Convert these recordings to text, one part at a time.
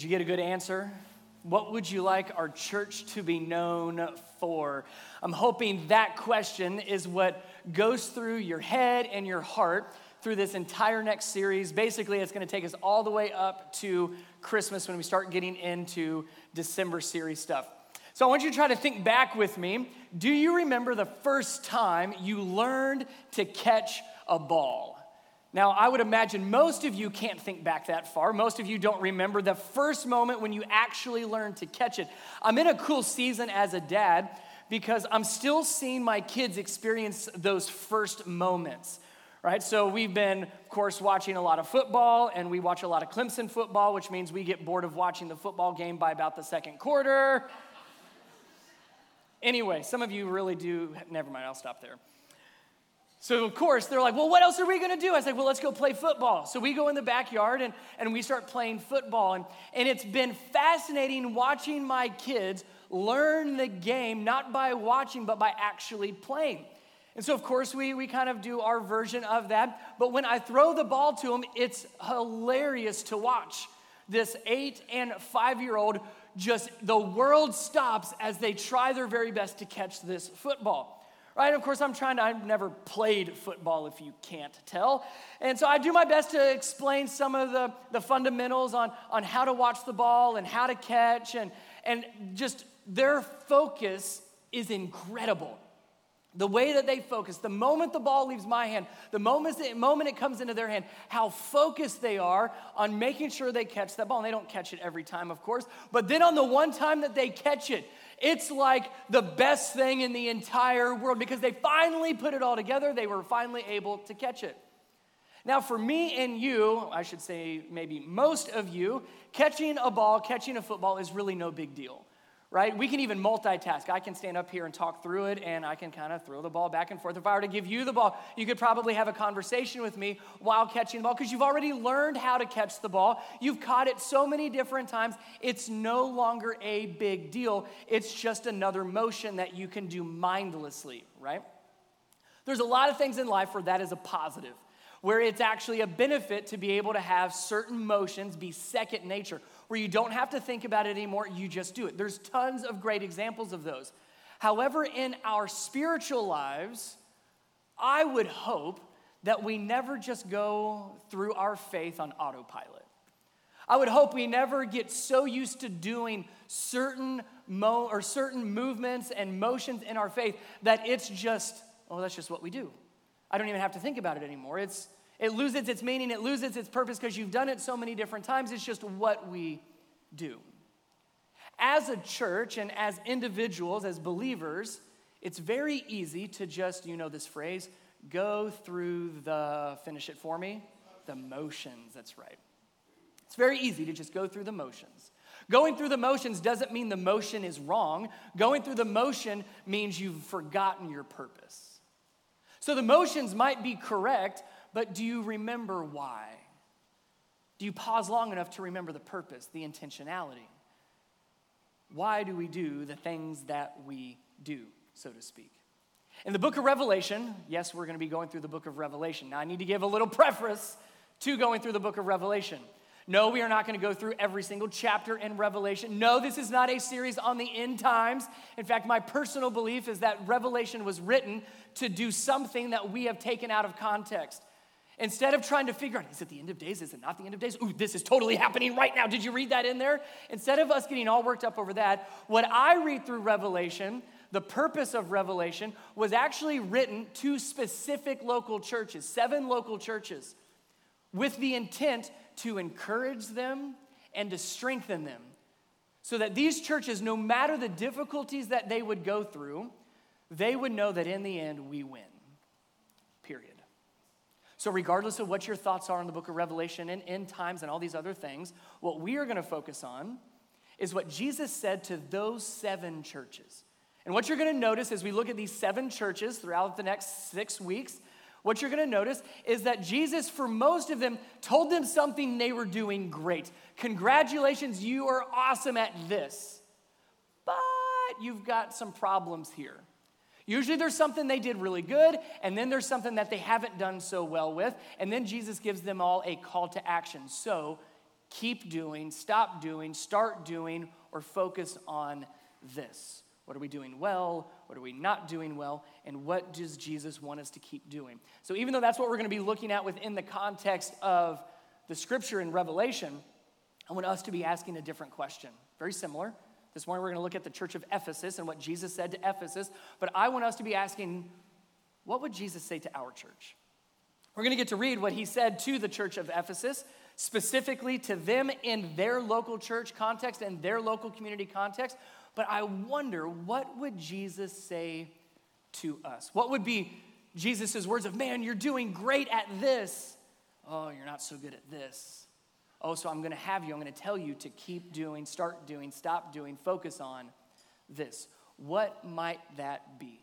Did you get a good answer? What would you like our church to be known for? I'm hoping that question is what goes through your head and your heart through this entire next series. Basically, it's going to take us all the way up to Christmas when we start getting into December series stuff. So I want you to try to think back with me. Do you remember the first time you learned to catch a ball? Now, I would imagine most of you can't think back that far. Most of you don't remember the first moment when you actually learned to catch it. I'm in a cool season as a dad because I'm still seeing my kids experience those first moments, right? So we've been, of course, watching a lot of football, and we watch a lot of Clemson football, which means we get bored of watching the football game by about the second quarter. Anyway, some of you really do, never mind, I'll stop there. So, of course, they're like, well, what else are we going to do? I was like, well, let's go play football. So, we go in the backyard and, and we start playing football. And, and it's been fascinating watching my kids learn the game, not by watching, but by actually playing. And so, of course, we, we kind of do our version of that. But when I throw the ball to them, it's hilarious to watch. This eight and five year old just, the world stops as they try their very best to catch this football right? Of course, I'm trying to, I've never played football if you can't tell. And so I do my best to explain some of the, the fundamentals on, on how to watch the ball and how to catch, and, and just their focus is incredible. The way that they focus, the moment the ball leaves my hand, the moment, the moment it comes into their hand, how focused they are on making sure they catch that ball. And they don't catch it every time, of course, but then on the one time that they catch it, it's like the best thing in the entire world because they finally put it all together. They were finally able to catch it. Now, for me and you, I should say maybe most of you, catching a ball, catching a football is really no big deal right? We can even multitask. I can stand up here and talk through it, and I can kind of throw the ball back and forth. If I were to give you the ball, you could probably have a conversation with me while catching the ball because you've already learned how to catch the ball. You've caught it so many different times, it's no longer a big deal. It's just another motion that you can do mindlessly, right? There's a lot of things in life where that is a positive where it's actually a benefit to be able to have certain motions be second nature, where you don't have to think about it anymore, you just do it. There's tons of great examples of those. However, in our spiritual lives, I would hope that we never just go through our faith on autopilot. I would hope we never get so used to doing certain mo- or certain movements and motions in our faith that it's just, oh, that's just what we do. I don't even have to think about it anymore. It's, it loses its meaning, it loses its purpose because you've done it so many different times. It's just what we do. As a church and as individuals, as believers, it's very easy to just, you know this phrase, go through the, finish it for me, the motions. That's right. It's very easy to just go through the motions. Going through the motions doesn't mean the motion is wrong. Going through the motion means you've forgotten your purpose. So the motions might be correct, but do you remember why? Do you pause long enough to remember the purpose, the intentionality? Why do we do the things that we do, so to speak? In the book of Revelation, yes, we're going to be going through the book of Revelation. Now, I need to give a little preface to going through the book of Revelation. No, we are not going to go through every single chapter in Revelation. No, this is not a series on the end times. In fact, my personal belief is that Revelation was written to do something that we have taken out of context. Instead of trying to figure out, is it the end of days? Is it not the end of days? Ooh, this is totally happening right now. Did you read that in there? Instead of us getting all worked up over that, what I read through Revelation, the purpose of Revelation, was actually written to specific local churches, seven local churches, with the intent to encourage them and to strengthen them. So that these churches, no matter the difficulties that they would go through, they would know that in the end we win. So, regardless of what your thoughts are on the book of Revelation and end times and all these other things, what we are going to focus on is what Jesus said to those seven churches. And what you're going to notice as we look at these seven churches throughout the next six weeks what you're going to notice is that Jesus, for most of them, told them something they were doing great. Congratulations, you are awesome at this. But you've got some problems here. Usually there's something they did really good, and then there's something that they haven't done so well with, and then Jesus gives them all a call to action. So keep doing, stop doing, start doing, or focus on this? What are we doing well? What are we not doing well? And what does Jesus want us to keep doing? So, even though that's what we're going to be looking at within the context of the scripture in Revelation, I want us to be asking a different question. Very similar. This morning, we're going to look at the church of Ephesus and what Jesus said to Ephesus. But I want us to be asking, what would Jesus say to our church? We're going to get to read what he said to the church of Ephesus, specifically to them in their local church context and their local community context. But I wonder, what would Jesus say to us? What would be Jesus' words of, man, you're doing great at this. Oh, you're not so good at this. Oh, so I'm going to have you, I'm going to tell you to keep doing, start doing, stop doing, focus on this. What might that be?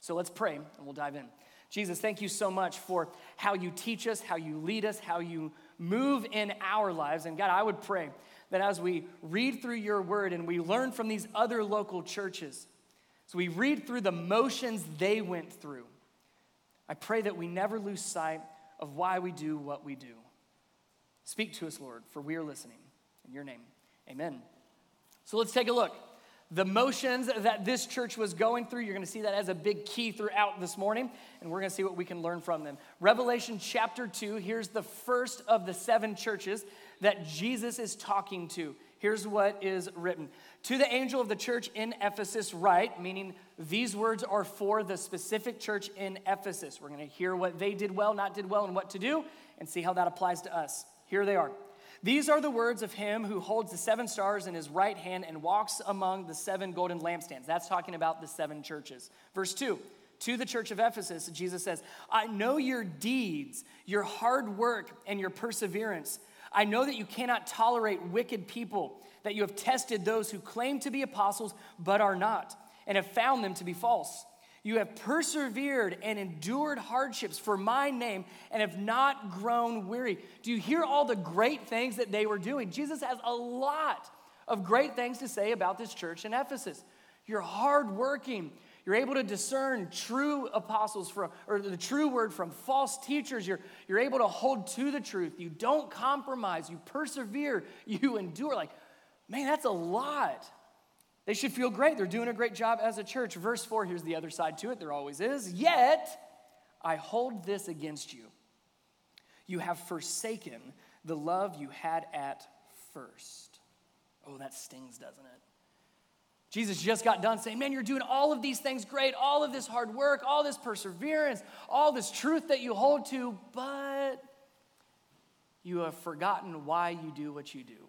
So let's pray and we'll dive in. Jesus, thank you so much for how you teach us, how you lead us, how you move in our lives. And God, I would pray that as we read through your word and we learn from these other local churches, so we read through the motions they went through, I pray that we never lose sight of why we do what we do. Speak to us, Lord, for we are listening. In your name, amen. So let's take a look. The motions that this church was going through, you're going to see that as a big key throughout this morning, and we're going to see what we can learn from them. Revelation chapter 2, here's the first of the seven churches that Jesus is talking to. Here's what is written To the angel of the church in Ephesus, write, meaning these words are for the specific church in Ephesus. We're going to hear what they did well, not did well, and what to do, and see how that applies to us. Here they are. These are the words of him who holds the seven stars in his right hand and walks among the seven golden lampstands. That's talking about the seven churches. Verse 2 To the church of Ephesus, Jesus says, I know your deeds, your hard work, and your perseverance. I know that you cannot tolerate wicked people, that you have tested those who claim to be apostles but are not, and have found them to be false. You have persevered and endured hardships for my name and have not grown weary. Do you hear all the great things that they were doing? Jesus has a lot of great things to say about this church in Ephesus. You're hardworking. You're able to discern true apostles from, or the true word from false teachers. You're, you're able to hold to the truth. You don't compromise. You persevere. You endure. Like, man, that's a lot. They should feel great. They're doing a great job as a church. Verse 4, here's the other side to it. There always is. Yet, I hold this against you. You have forsaken the love you had at first. Oh, that stings, doesn't it? Jesus just got done saying, Man, you're doing all of these things great, all of this hard work, all this perseverance, all this truth that you hold to, but you have forgotten why you do what you do.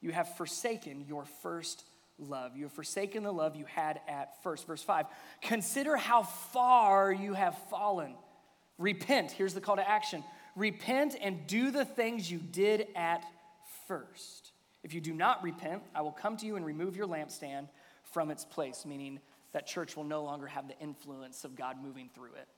You have forsaken your first love. You have forsaken the love you had at first. Verse 5 Consider how far you have fallen. Repent. Here's the call to action repent and do the things you did at first. If you do not repent, I will come to you and remove your lampstand from its place, meaning that church will no longer have the influence of God moving through it.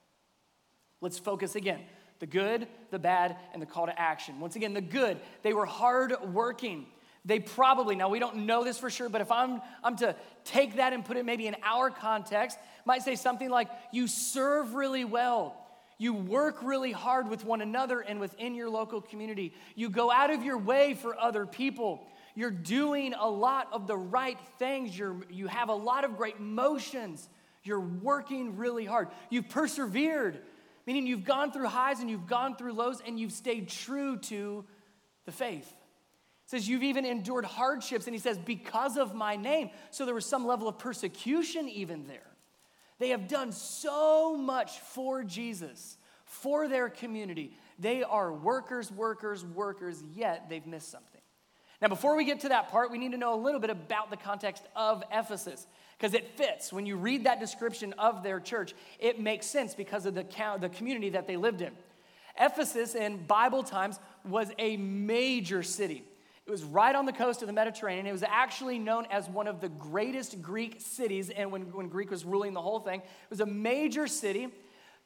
Let's focus again the good, the bad, and the call to action. Once again, the good, they were hard working. They probably, now we don't know this for sure, but if I'm, I'm to take that and put it maybe in our context, might say something like, You serve really well. You work really hard with one another and within your local community. You go out of your way for other people. You're doing a lot of the right things. You're, you have a lot of great motions. You're working really hard. You've persevered, meaning you've gone through highs and you've gone through lows and you've stayed true to the faith says you've even endured hardships and he says because of my name. So there was some level of persecution even there. They have done so much for jesus for their community. They are workers workers workers yet they've missed something. Now before we get to that part we need to know a little bit about the context of ephesus because it fits. When you read that description of their church it makes sense because of the, the community that they lived in. Ephesus in bible times was a major city it was right on the coast of the Mediterranean. It was actually known as one of the greatest Greek cities, and when, when Greek was ruling the whole thing, it was a major city.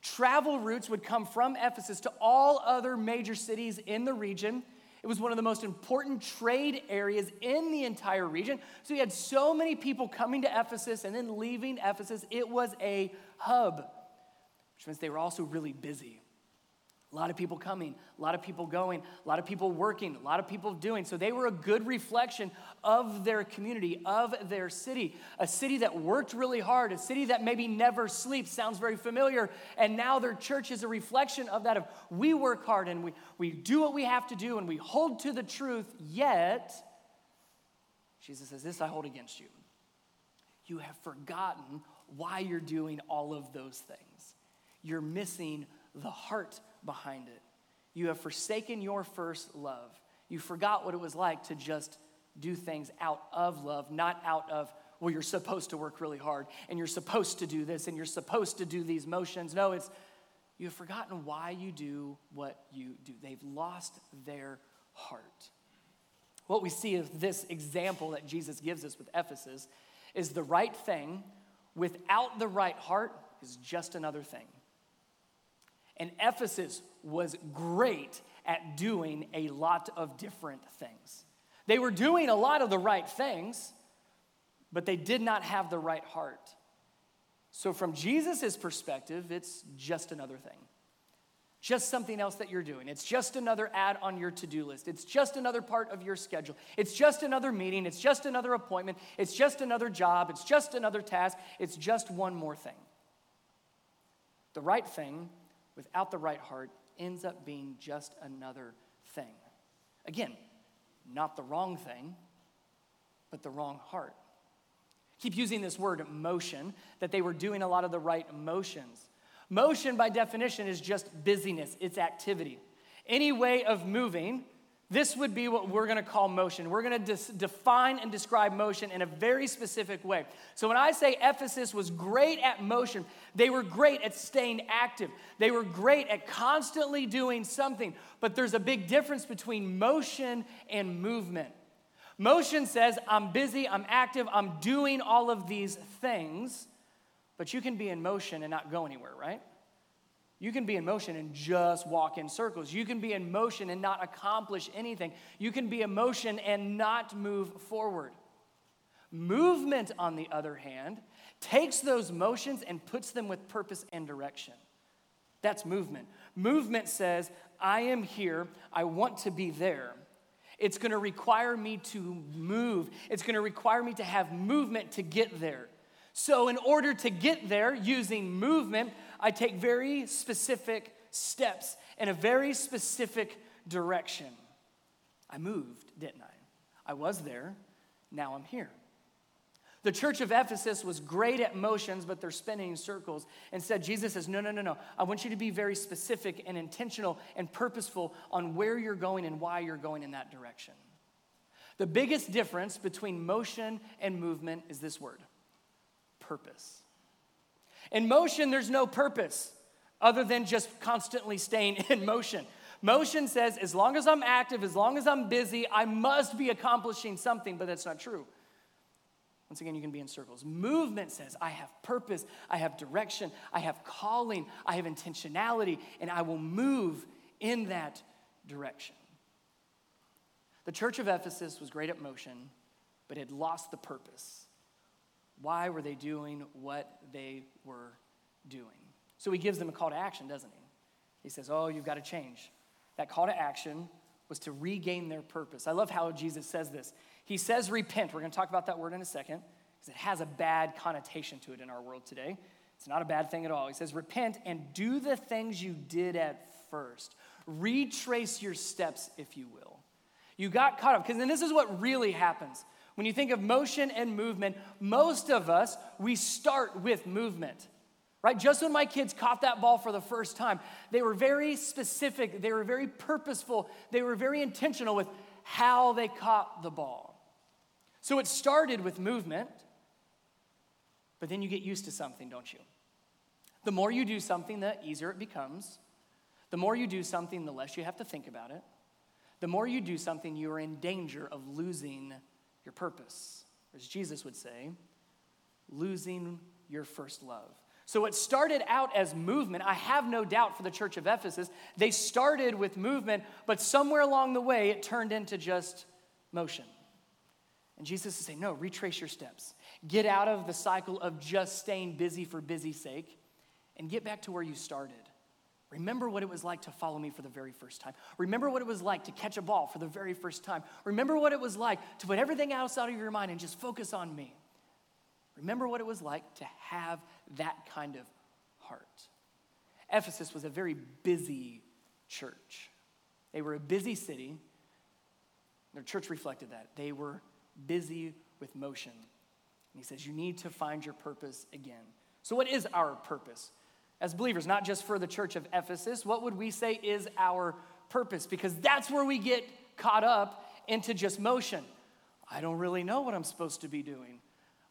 Travel routes would come from Ephesus to all other major cities in the region. It was one of the most important trade areas in the entire region. So you had so many people coming to Ephesus and then leaving Ephesus. It was a hub, which means they were also really busy A lot of people coming, a lot of people going, a lot of people working, a lot of people doing. So they were a good reflection of their community, of their city. A city that worked really hard, a city that maybe never sleeps, sounds very familiar. And now their church is a reflection of that of we work hard and we, we do what we have to do and we hold to the truth, yet Jesus says, This I hold against you. You have forgotten why you're doing all of those things. You're missing the heart behind it. You have forsaken your first love. You forgot what it was like to just do things out of love, not out of, well, you're supposed to work really hard and you're supposed to do this and you're supposed to do these motions. No, it's you have forgotten why you do what you do. They've lost their heart. What we see of this example that Jesus gives us with Ephesus is the right thing without the right heart is just another thing. And Ephesus was great at doing a lot of different things. They were doing a lot of the right things, but they did not have the right heart. So, from Jesus' perspective, it's just another thing. Just something else that you're doing. It's just another ad on your to do list. It's just another part of your schedule. It's just another meeting. It's just another appointment. It's just another job. It's just another task. It's just one more thing. The right thing without the right heart ends up being just another thing. Again, not the wrong thing, but the wrong heart. Keep using this word motion, that they were doing a lot of the right motions. Motion, by definition, is just busyness, it's activity. Any way of moving this would be what we're gonna call motion. We're gonna dis- define and describe motion in a very specific way. So when I say Ephesus was great at motion, they were great at staying active. They were great at constantly doing something. But there's a big difference between motion and movement. Motion says, I'm busy, I'm active, I'm doing all of these things. But you can be in motion and not go anywhere, right? You can be in motion and just walk in circles. You can be in motion and not accomplish anything. You can be in motion and not move forward. Movement, on the other hand, takes those motions and puts them with purpose and direction. That's movement. Movement says, I am here, I want to be there. It's gonna require me to move, it's gonna require me to have movement to get there. So, in order to get there using movement, I take very specific steps in a very specific direction. I moved, didn't I? I was there, now I'm here. The church of Ephesus was great at motions, but they're spinning in circles. Instead, Jesus says, No, no, no, no. I want you to be very specific and intentional and purposeful on where you're going and why you're going in that direction. The biggest difference between motion and movement is this word purpose. In motion, there's no purpose other than just constantly staying in motion. Motion says, as long as I'm active, as long as I'm busy, I must be accomplishing something, but that's not true. Once again, you can be in circles. Movement says, I have purpose, I have direction, I have calling, I have intentionality, and I will move in that direction. The church of Ephesus was great at motion, but had lost the purpose. Why were they doing what they were doing? So he gives them a call to action, doesn't he? He says, Oh, you've got to change. That call to action was to regain their purpose. I love how Jesus says this. He says repent. We're going to talk about that word in a second because it has a bad connotation to it in our world today. It's not a bad thing at all. He says repent and do the things you did at first. Retrace your steps, if you will. You got caught up because then this is what really happens. When you think of motion and movement, most of us, we start with movement. Right? Just when my kids caught that ball for the first time, they were very specific, they were very purposeful, they were very intentional with how they caught the ball. So it started with movement, but then you get used to something, don't you? The more you do something, the easier it becomes. The more you do something, the less you have to think about it. The more you do something, you are in danger of losing your purpose. As Jesus would say, losing your first love. So it started out as movement. I have no doubt for the church of Ephesus, they started with movement, but somewhere along the way it turned into just motion. And Jesus is saying, no, retrace your steps. Get out of the cycle of just staying busy for busy sake and get back to where you started. Remember what it was like to follow me for the very first time. Remember what it was like to catch a ball for the very first time. Remember what it was like to put everything else out of your mind and just focus on me. Remember what it was like to have that kind of heart. Ephesus was a very busy church. They were a busy city. Their church reflected that. They were busy with motion. And he says, You need to find your purpose again. So, what is our purpose? As believers, not just for the church of Ephesus, what would we say is our purpose? Because that's where we get caught up into just motion. I don't really know what I'm supposed to be doing.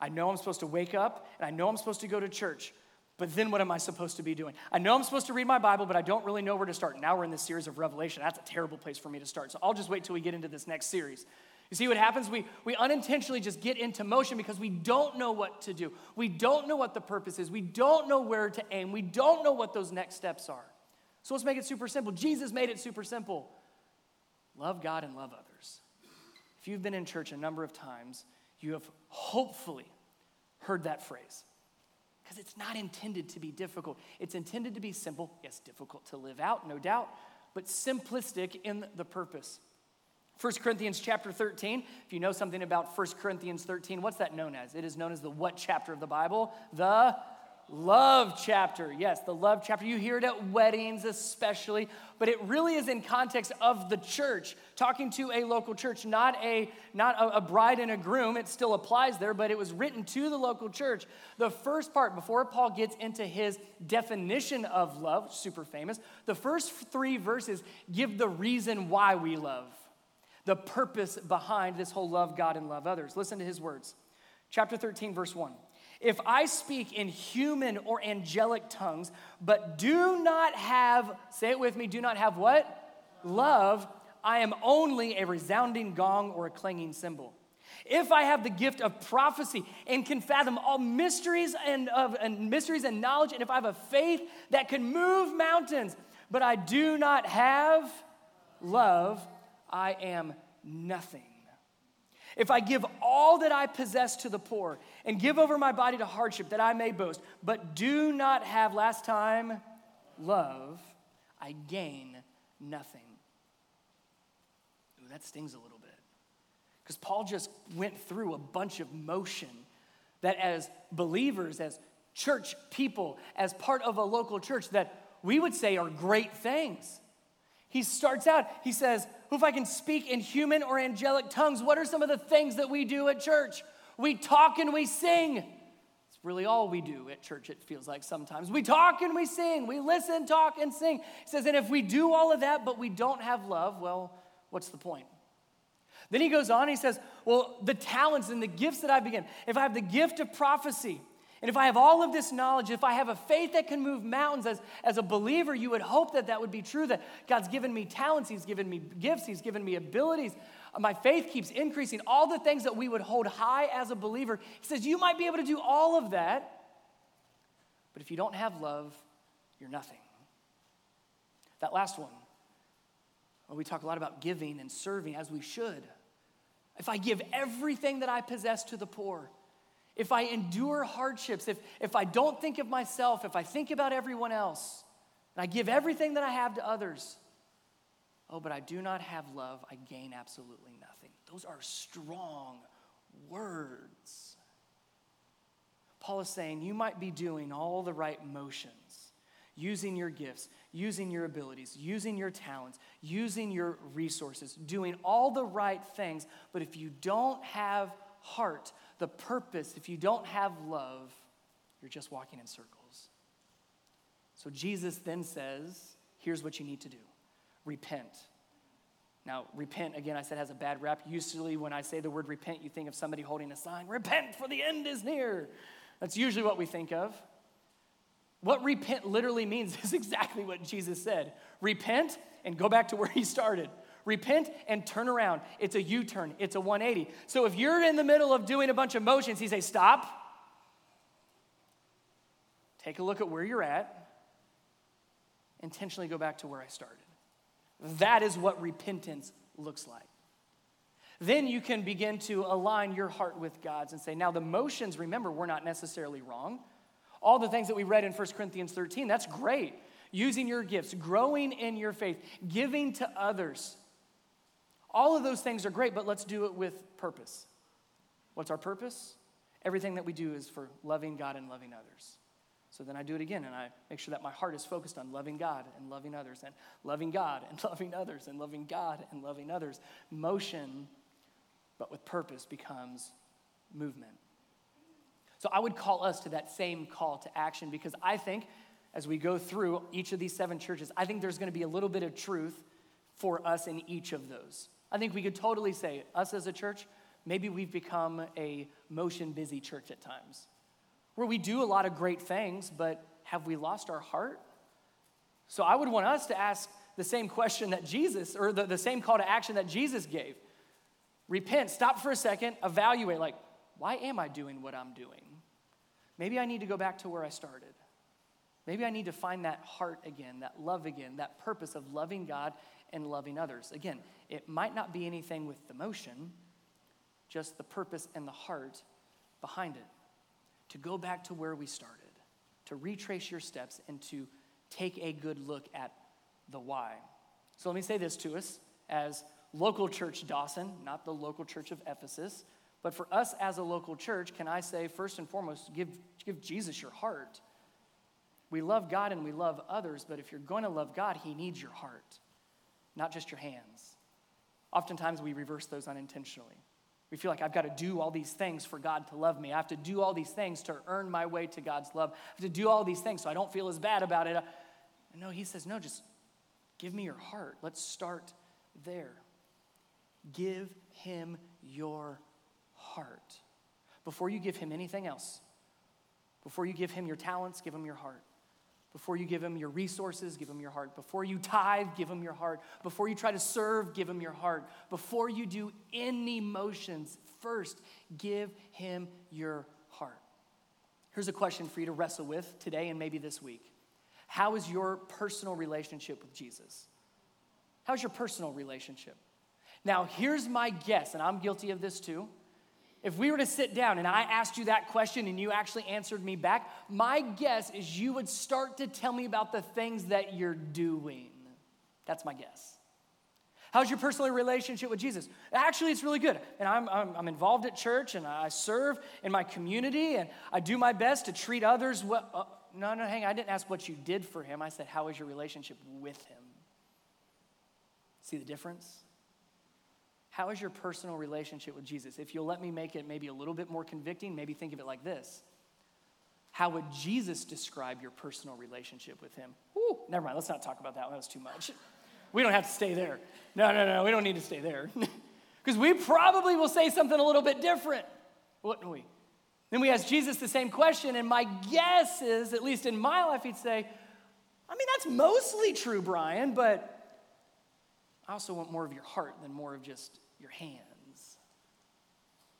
I know I'm supposed to wake up and I know I'm supposed to go to church, but then what am I supposed to be doing? I know I'm supposed to read my Bible, but I don't really know where to start. Now we're in this series of Revelation. That's a terrible place for me to start. So I'll just wait till we get into this next series. You see what happens? We, we unintentionally just get into motion because we don't know what to do. We don't know what the purpose is. We don't know where to aim. We don't know what those next steps are. So let's make it super simple. Jesus made it super simple love God and love others. If you've been in church a number of times, you have hopefully heard that phrase because it's not intended to be difficult. It's intended to be simple. Yes, difficult to live out, no doubt, but simplistic in the purpose. 1 Corinthians chapter 13, if you know something about 1 Corinthians 13, what's that known as? It is known as the what chapter of the Bible? The love chapter. Yes, the love chapter. You hear it at weddings especially, but it really is in context of the church, talking to a local church, not a not a, a bride and a groom. It still applies there, but it was written to the local church. The first part before Paul gets into his definition of love, super famous, the first 3 verses give the reason why we love the purpose behind this whole love God and love others. Listen to his words. Chapter 13, verse 1. If I speak in human or angelic tongues, but do not have, say it with me, do not have what? Love, I am only a resounding gong or a clanging cymbal. If I have the gift of prophecy and can fathom all mysteries and, of, and mysteries and knowledge, and if I have a faith that can move mountains, but I do not have love, I am nothing. If I give all that I possess to the poor and give over my body to hardship that I may boast, but do not have, last time, love, I gain nothing. Ooh, that stings a little bit. Because Paul just went through a bunch of motion that, as believers, as church people, as part of a local church, that we would say are great things. He starts out, he says, If I can speak in human or angelic tongues, what are some of the things that we do at church? We talk and we sing. It's really all we do at church, it feels like sometimes. We talk and we sing. We listen, talk, and sing. He says, And if we do all of that, but we don't have love, well, what's the point? Then he goes on, he says, Well, the talents and the gifts that I begin, if I have the gift of prophecy, and if I have all of this knowledge, if I have a faith that can move mountains as, as a believer, you would hope that that would be true, that God's given me talents, He's given me gifts, He's given me abilities. Uh, my faith keeps increasing. All the things that we would hold high as a believer. He says, You might be able to do all of that, but if you don't have love, you're nothing. That last one, we talk a lot about giving and serving as we should. If I give everything that I possess to the poor, if I endure hardships, if, if I don't think of myself, if I think about everyone else, and I give everything that I have to others, oh, but I do not have love, I gain absolutely nothing. Those are strong words. Paul is saying you might be doing all the right motions, using your gifts, using your abilities, using your talents, using your resources, doing all the right things, but if you don't have heart, the purpose, if you don't have love, you're just walking in circles. So Jesus then says, here's what you need to do repent. Now, repent, again, I said has a bad rap. Usually, when I say the word repent, you think of somebody holding a sign, repent, for the end is near. That's usually what we think of. What repent literally means is exactly what Jesus said repent and go back to where he started. Repent and turn around. It's a U turn, it's a 180. So if you're in the middle of doing a bunch of motions, he says, Stop. Take a look at where you're at. Intentionally go back to where I started. That is what repentance looks like. Then you can begin to align your heart with God's and say, Now, the motions, remember, we're not necessarily wrong. All the things that we read in 1 Corinthians 13, that's great. using your gifts, growing in your faith, giving to others. All of those things are great, but let's do it with purpose. What's our purpose? Everything that we do is for loving God and loving others. So then I do it again and I make sure that my heart is focused on loving God and loving others and loving God and loving others and loving God and loving others. Motion, but with purpose, becomes movement. So I would call us to that same call to action because I think as we go through each of these seven churches, I think there's going to be a little bit of truth for us in each of those. I think we could totally say, us as a church, maybe we've become a motion busy church at times where we do a lot of great things, but have we lost our heart? So I would want us to ask the same question that Jesus, or the, the same call to action that Jesus gave. Repent, stop for a second, evaluate, like, why am I doing what I'm doing? Maybe I need to go back to where I started. Maybe I need to find that heart again, that love again, that purpose of loving God and loving others. Again, it might not be anything with the motion, just the purpose and the heart behind it. To go back to where we started, to retrace your steps, and to take a good look at the why. So let me say this to us as local church Dawson, not the local church of Ephesus, but for us as a local church, can I say, first and foremost, give, give Jesus your heart. We love God and we love others, but if you're going to love God, He needs your heart, not just your hands. Oftentimes we reverse those unintentionally. We feel like I've got to do all these things for God to love me. I have to do all these things to earn my way to God's love. I have to do all these things so I don't feel as bad about it. No, He says, no, just give me your heart. Let's start there. Give Him your heart. Before you give Him anything else, before you give Him your talents, give Him your heart. Before you give him your resources, give him your heart. Before you tithe, give him your heart. Before you try to serve, give him your heart. Before you do any motions, first give him your heart. Here's a question for you to wrestle with today and maybe this week. How is your personal relationship with Jesus? How's your personal relationship? Now, here's my guess, and I'm guilty of this too. If we were to sit down and I asked you that question and you actually answered me back, my guess is you would start to tell me about the things that you're doing. That's my guess. How's your personal relationship with Jesus? Actually, it's really good. And I'm, I'm, I'm, involved at church and I serve in my community and I do my best to treat others well. Uh, no, no, hang on. I didn't ask what you did for him. I said, How is your relationship with him? See the difference? How is your personal relationship with Jesus? If you'll let me make it maybe a little bit more convicting, maybe think of it like this How would Jesus describe your personal relationship with Him? Ooh, never mind, let's not talk about that one. That was too much. We don't have to stay there. No, no, no, we don't need to stay there. Because we probably will say something a little bit different, wouldn't we? Then we ask Jesus the same question, and my guess is, at least in my life, he'd say, I mean, that's mostly true, Brian, but I also want more of your heart than more of just your hands.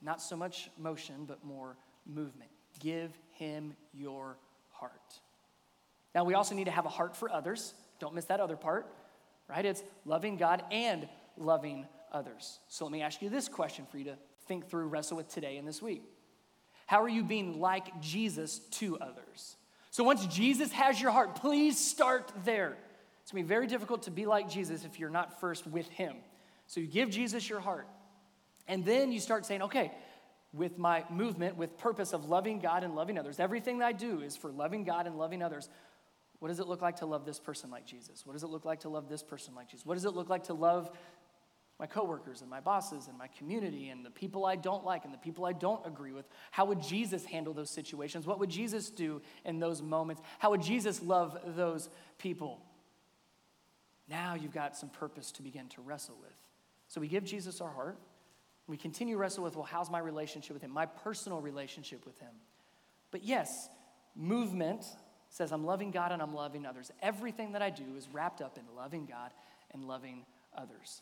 Not so much motion, but more movement. Give him your heart. Now, we also need to have a heart for others. Don't miss that other part, right? It's loving God and loving others. So let me ask you this question for you to think through, wrestle with today and this week. How are you being like Jesus to others? So once Jesus has your heart, please start there. It's going to be very difficult to be like Jesus if you're not first with him. So you give Jesus your heart. And then you start saying, okay, with my movement, with purpose of loving God and loving others, everything that I do is for loving God and loving others. What does it look like to love this person like Jesus? What does it look like to love this person like Jesus? What does it look like to love my coworkers and my bosses and my community and the people I don't like and the people I don't agree with? How would Jesus handle those situations? What would Jesus do in those moments? How would Jesus love those people? Now you've got some purpose to begin to wrestle with. So we give Jesus our heart. We continue to wrestle with, well, how's my relationship with Him? My personal relationship with Him. But yes, movement says I'm loving God and I'm loving others. Everything that I do is wrapped up in loving God and loving others.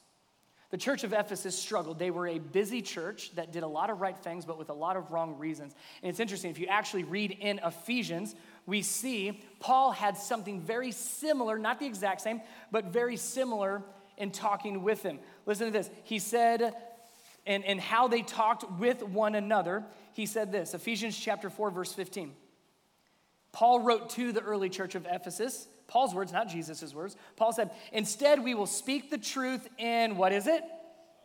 The church of Ephesus struggled. They were a busy church that did a lot of right things, but with a lot of wrong reasons. And it's interesting, if you actually read in Ephesians, we see Paul had something very similar, not the exact same, but very similar in talking with him. Listen to this. He said, and, and how they talked with one another, he said this Ephesians chapter 4, verse 15. Paul wrote to the early church of Ephesus, Paul's words, not Jesus' words. Paul said, Instead, we will speak the truth in what is it?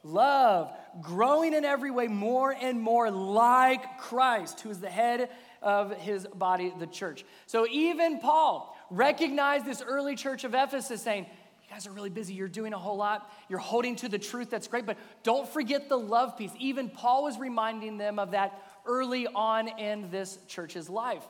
Love, growing in every way more and more like Christ, who is the head of his body, the church. So even Paul recognized this early church of Ephesus saying, You guys are really busy. You're doing a whole lot. You're holding to the truth. That's great. But don't forget the love piece. Even Paul was reminding them of that early on in this church's life.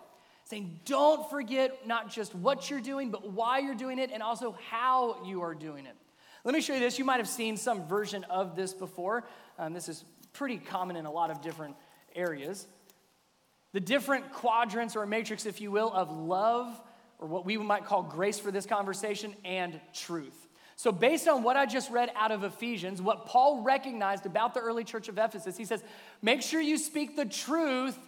Saying, don't forget not just what you're doing, but why you're doing it, and also how you are doing it. Let me show you this. You might have seen some version of this before. Um, this is pretty common in a lot of different areas. The different quadrants or matrix, if you will, of love, or what we might call grace for this conversation, and truth. So, based on what I just read out of Ephesians, what Paul recognized about the early church of Ephesus, he says, make sure you speak the truth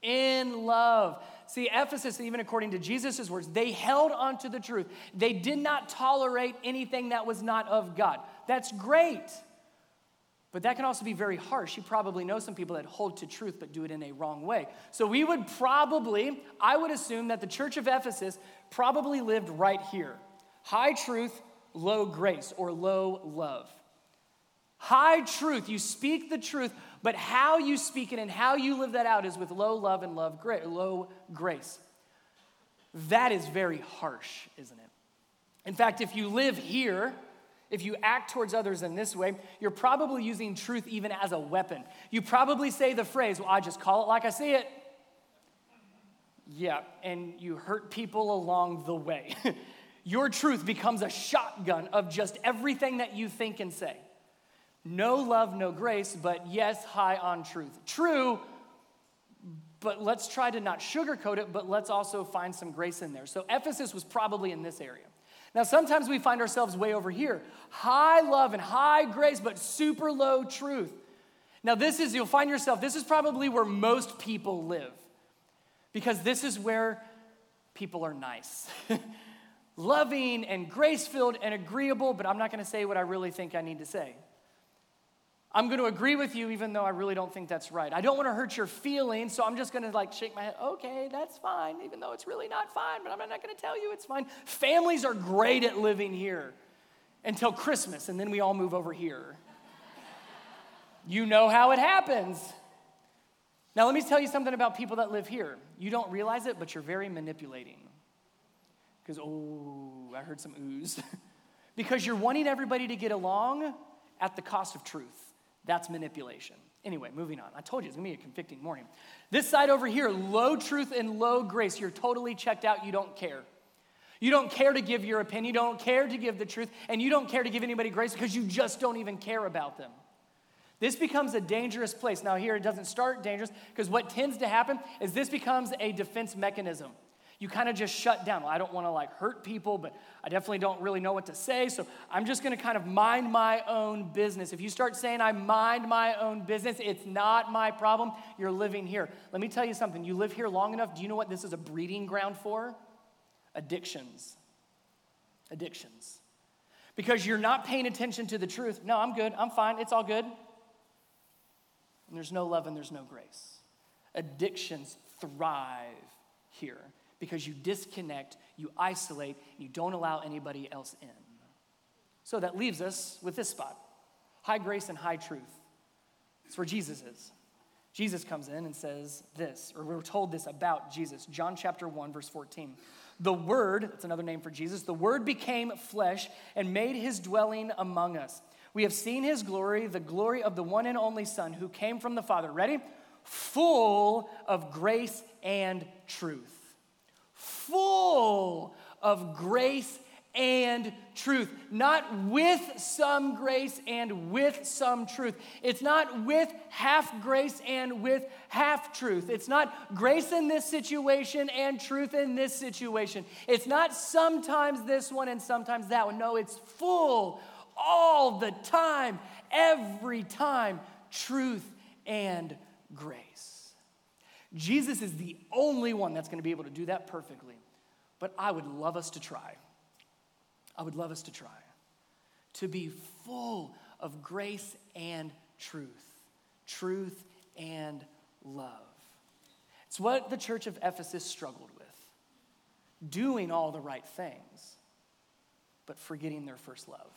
in love. See, Ephesus, even according to Jesus' words, they held onto the truth. They did not tolerate anything that was not of God. That's great. But that can also be very harsh. You probably know some people that hold to truth but do it in a wrong way. So we would probably, I would assume that the church of Ephesus probably lived right here high truth, low grace, or low love. High truth, you speak the truth, but how you speak it and how you live that out is with low love and love low grace. That is very harsh, isn't it? In fact, if you live here, if you act towards others in this way, you're probably using truth even as a weapon. You probably say the phrase, Well, I just call it like I see it. Yeah, and you hurt people along the way. Your truth becomes a shotgun of just everything that you think and say. No love, no grace, but yes, high on truth. True, but let's try to not sugarcoat it, but let's also find some grace in there. So Ephesus was probably in this area. Now, sometimes we find ourselves way over here high love and high grace, but super low truth. Now, this is, you'll find yourself, this is probably where most people live because this is where people are nice. Loving and grace filled and agreeable, but I'm not going to say what I really think I need to say. I'm going to agree with you even though I really don't think that's right. I don't want to hurt your feelings, so I'm just going to like shake my head. Okay, that's fine, even though it's really not fine, but I'm not going to tell you it's fine. Families are great at living here until Christmas, and then we all move over here. you know how it happens. Now, let me tell you something about people that live here. You don't realize it, but you're very manipulating. Because, oh, I heard some ooze. because you're wanting everybody to get along at the cost of truth. That's manipulation. Anyway, moving on. I told you it's gonna be a convicting morning. This side over here, low truth and low grace. You're totally checked out. You don't care. You don't care to give your opinion. You don't care to give the truth. And you don't care to give anybody grace because you just don't even care about them. This becomes a dangerous place. Now, here it doesn't start dangerous because what tends to happen is this becomes a defense mechanism you kind of just shut down. Well, I don't want to like hurt people, but I definitely don't really know what to say. So I'm just going to kind of mind my own business. If you start saying I mind my own business, it's not my problem. You're living here. Let me tell you something. You live here long enough. Do you know what this is a breeding ground for? Addictions. Addictions. Because you're not paying attention to the truth. No, I'm good. I'm fine. It's all good. And there's no love and there's no grace. Addictions thrive here because you disconnect, you isolate, you don't allow anybody else in. So that leaves us with this spot high grace and high truth. It's where Jesus is. Jesus comes in and says this, or we're told this about Jesus. John chapter 1, verse 14. The Word, that's another name for Jesus, the Word became flesh and made his dwelling among us. We have seen his glory, the glory of the one and only Son who came from the Father. Ready? Full of grace and truth full of grace and truth. Not with some grace and with some truth. It's not with half grace and with half truth. It's not grace in this situation and truth in this situation. It's not sometimes this one and sometimes that one. No, it's full all the time, every time, truth and grace. Jesus is the only one that's going to be able to do that perfectly. But I would love us to try. I would love us to try to be full of grace and truth, truth and love. It's what the church of Ephesus struggled with. doing all the right things, but forgetting their first love,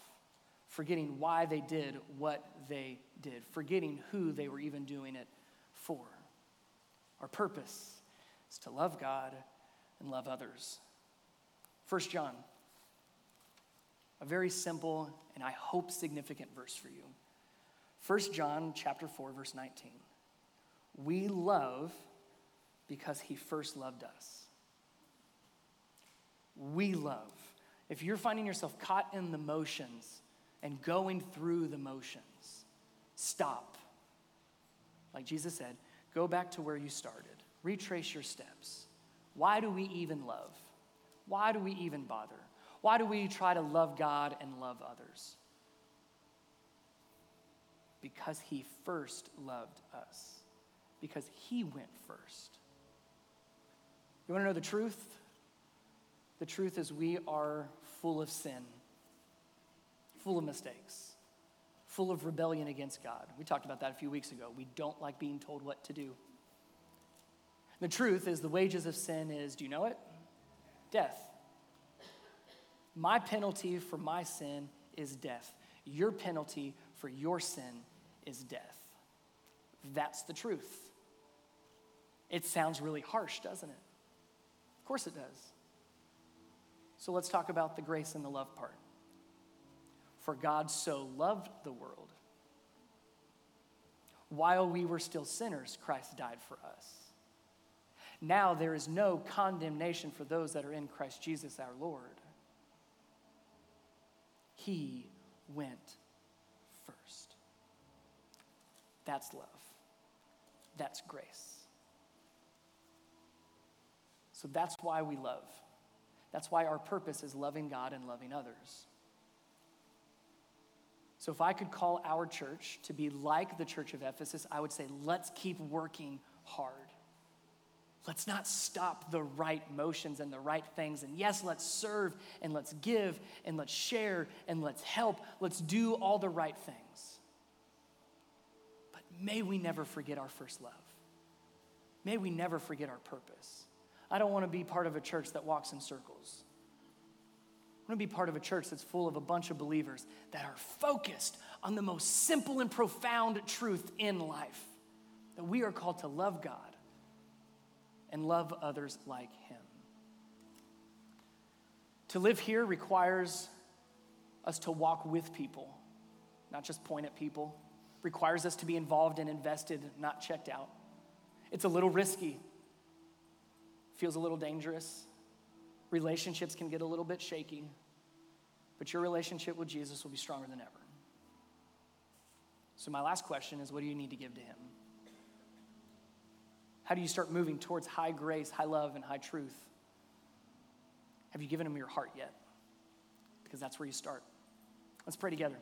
forgetting why they did what they did, forgetting who they were even doing it for. Our purpose is to love God and love others. First John, a very simple and I hope significant verse for you. First John chapter 4 verse 19. We love because he first loved us. We love. If you're finding yourself caught in the motions and going through the motions, stop. Like Jesus said, go back to where you started, retrace your steps. Why do we even love? Why do we even bother? Why do we try to love God and love others? Because He first loved us, because He went first. You want to know the truth? The truth is, we are full of sin, full of mistakes, full of rebellion against God. We talked about that a few weeks ago. We don't like being told what to do. The truth is, the wages of sin is do you know it? Death. My penalty for my sin is death. Your penalty for your sin is death. That's the truth. It sounds really harsh, doesn't it? Of course it does. So let's talk about the grace and the love part. For God so loved the world. While we were still sinners, Christ died for us. Now there is no condemnation for those that are in Christ Jesus our Lord. He went first. That's love. That's grace. So that's why we love. That's why our purpose is loving God and loving others. So, if I could call our church to be like the church of Ephesus, I would say, let's keep working hard. Let's not stop the right motions and the right things. And yes, let's serve and let's give and let's share and let's help. Let's do all the right things. But may we never forget our first love. May we never forget our purpose. I don't want to be part of a church that walks in circles. I want to be part of a church that's full of a bunch of believers that are focused on the most simple and profound truth in life that we are called to love God and love others like Him. To live here requires us to walk with people, not just point at people, requires us to be involved and invested, not checked out. It's a little risky feels a little dangerous. Relationships can get a little bit shaky, but your relationship with Jesus will be stronger than ever. So, my last question is what do you need to give to Him? How do you start moving towards high grace, high love, and high truth? Have you given Him your heart yet? Because that's where you start. Let's pray together.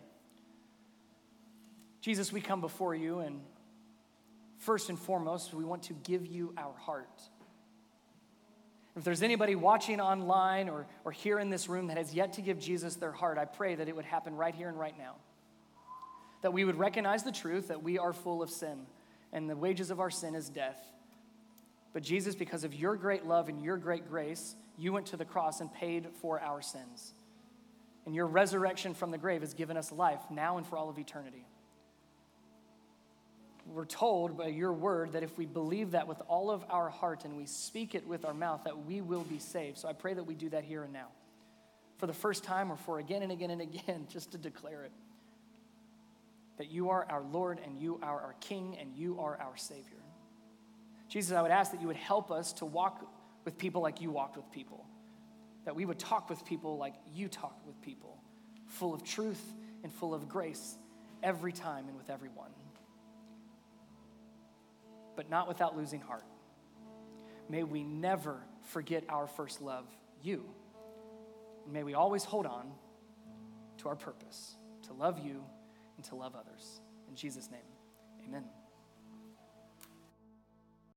Jesus, we come before you, and first and foremost, we want to give you our heart. If there's anybody watching online or, or here in this room that has yet to give Jesus their heart, I pray that it would happen right here and right now. That we would recognize the truth that we are full of sin and the wages of our sin is death. But Jesus, because of your great love and your great grace, you went to the cross and paid for our sins. And your resurrection from the grave has given us life now and for all of eternity we're told by your word that if we believe that with all of our heart and we speak it with our mouth, that we will be saved. So I pray that we do that here and now. For the first time or for again and again and again, just to declare it. That you are our Lord and you are our King and you are our Savior. Jesus, I would ask that you would help us to walk with people like you walked with people. That we would talk with people like you talked with people, full of truth and full of grace every time and with everyone but not without losing heart. May we never forget our first love, you. may we always hold on to our purpose to love you and to love others. In Jesus' name, amen.